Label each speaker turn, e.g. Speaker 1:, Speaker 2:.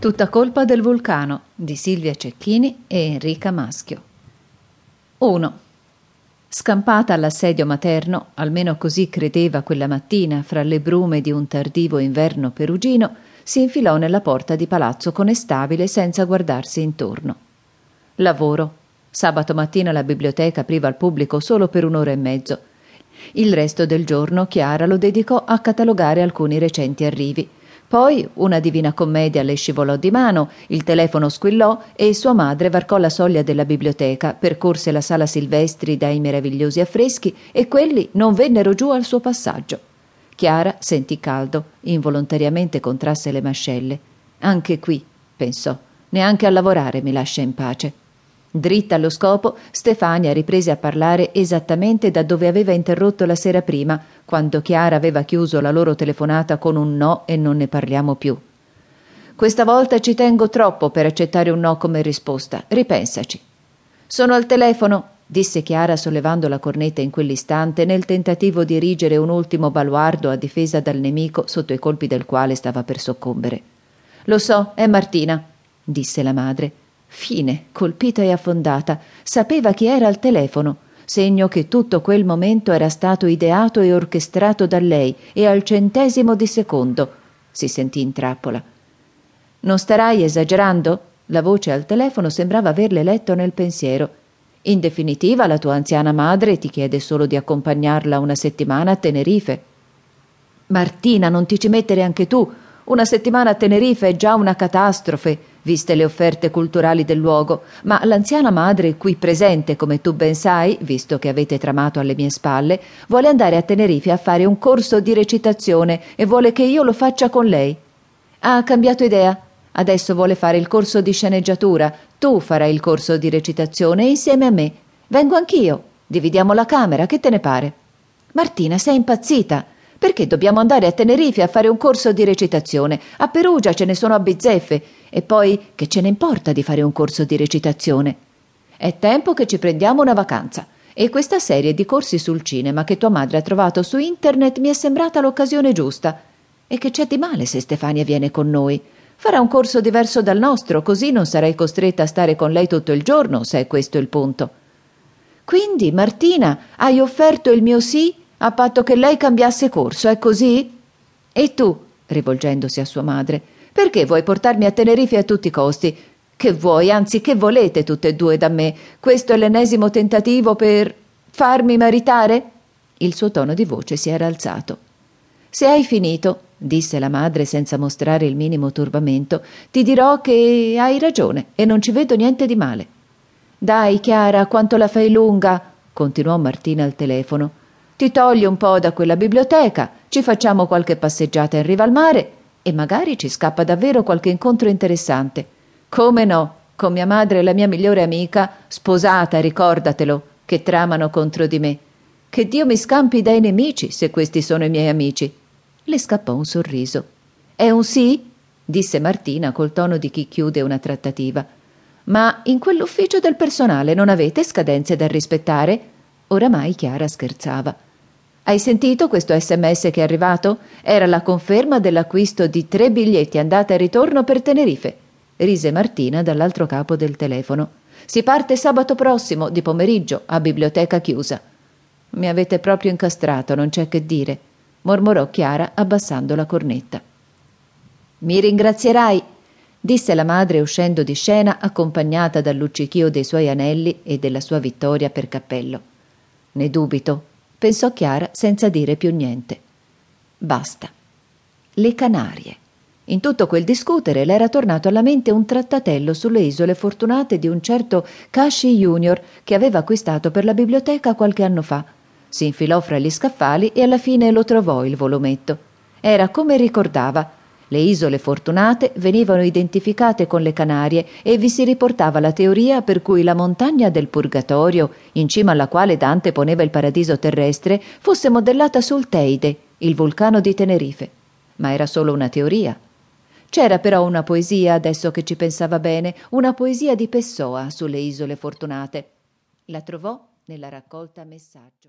Speaker 1: Tutta colpa del vulcano di Silvia Cecchini e Enrica Maschio. 1. Scampata all'assedio materno, almeno così credeva quella mattina fra le brume di un tardivo inverno perugino, si infilò nella porta di palazzo conestabile senza guardarsi intorno. Lavoro. Sabato mattina la biblioteca apriva al pubblico solo per un'ora e mezzo. Il resto del giorno Chiara lo dedicò a catalogare alcuni recenti arrivi poi una divina commedia le scivolò di mano, il telefono squillò e sua madre varcò la soglia della biblioteca, percorse la sala Silvestri dai meravigliosi affreschi e quelli non vennero giù al suo passaggio. Chiara sentì caldo, involontariamente contrasse le mascelle. Anche qui, pensò, neanche a lavorare mi lascia in pace. Dritta allo scopo, Stefania riprese a parlare esattamente da dove aveva interrotto la sera prima, quando Chiara aveva chiuso la loro telefonata con un no e non ne parliamo più. Questa volta ci tengo troppo per accettare un no come risposta. Ripensaci. Sono al telefono, disse Chiara sollevando la cornetta in quell'istante nel tentativo di erigere un ultimo baluardo a difesa dal nemico sotto i colpi del quale stava per soccombere. Lo so, è Martina, disse la madre. Fine, colpita e affondata, sapeva chi era al telefono, segno che tutto quel momento era stato ideato e orchestrato da lei e al centesimo di secondo si sentì in trappola. Non starai esagerando? La voce al telefono sembrava averle letto nel pensiero. In definitiva, la tua anziana madre ti chiede solo di accompagnarla una settimana a Tenerife. Martina, non ti ci mettere anche tu. Una settimana a Tenerife è già una catastrofe viste le offerte culturali del luogo, ma l'anziana madre qui presente, come tu ben sai, visto che avete tramato alle mie spalle, vuole andare a Tenerife a fare un corso di recitazione e vuole che io lo faccia con lei. Ha cambiato idea. Adesso vuole fare il corso di sceneggiatura. Tu farai il corso di recitazione insieme a me. Vengo anch'io. Dividiamo la camera, che te ne pare? Martina, sei impazzita. Perché dobbiamo andare a Tenerife a fare un corso di recitazione? A Perugia ce ne sono a bizzeffe. E poi che ce ne importa di fare un corso di recitazione? È tempo che ci prendiamo una vacanza. E questa serie di corsi sul cinema che tua madre ha trovato su internet mi è sembrata l'occasione giusta. E che c'è di male se Stefania viene con noi? Farà un corso diverso dal nostro, così non sarai costretta a stare con lei tutto il giorno, se è questo il punto. Quindi, Martina, hai offerto il mio sì a patto che lei cambiasse corso, è così? E tu, rivolgendosi a sua madre, perché vuoi portarmi a Tenerife a tutti i costi? Che vuoi, anzi che volete tutte e due da me? Questo è l'ennesimo tentativo per farmi maritare? Il suo tono di voce si era alzato. Se hai finito, disse la madre senza mostrare il minimo turbamento, ti dirò che hai ragione e non ci vedo niente di male. Dai, Chiara, quanto la fai lunga, continuò Martina al telefono. Ti togli un po' da quella biblioteca, ci facciamo qualche passeggiata in riva al mare e magari ci scappa davvero qualche incontro interessante. Come no, con mia madre e la mia migliore amica, sposata, ricordatelo, che tramano contro di me. Che Dio mi scampi dai nemici, se questi sono i miei amici. Le scappò un sorriso. È un sì? disse Martina col tono di chi chiude una trattativa. Ma in quell'ufficio del personale non avete scadenze da rispettare? Oramai Chiara scherzava. Hai sentito questo sms che è arrivato? Era la conferma dell'acquisto di tre biglietti andata e ritorno per Tenerife. Rise Martina dall'altro capo del telefono. Si parte sabato prossimo, di pomeriggio, a biblioteca chiusa. Mi avete proprio incastrato, non c'è che dire, mormorò Chiara abbassando la cornetta. Mi ringrazierai, disse la madre uscendo di scena accompagnata dal luccichio dei suoi anelli e della sua vittoria per cappello. Ne dubito, pensò Chiara senza dire più niente. Basta. Le Canarie. In tutto quel discutere le era tornato alla mente un trattatello sulle isole fortunate di un certo Cashi Junior che aveva acquistato per la biblioteca qualche anno fa. Si infilò fra gli scaffali e alla fine lo trovò il volumetto. Era come ricordava, le isole fortunate venivano identificate con le Canarie e vi si riportava la teoria per cui la montagna del Purgatorio, in cima alla quale Dante poneva il paradiso terrestre, fosse modellata sul Teide, il vulcano di Tenerife. Ma era solo una teoria. C'era però una poesia, adesso che ci pensava bene, una poesia di Pessoa sulle isole fortunate. La trovò nella raccolta Messaggio.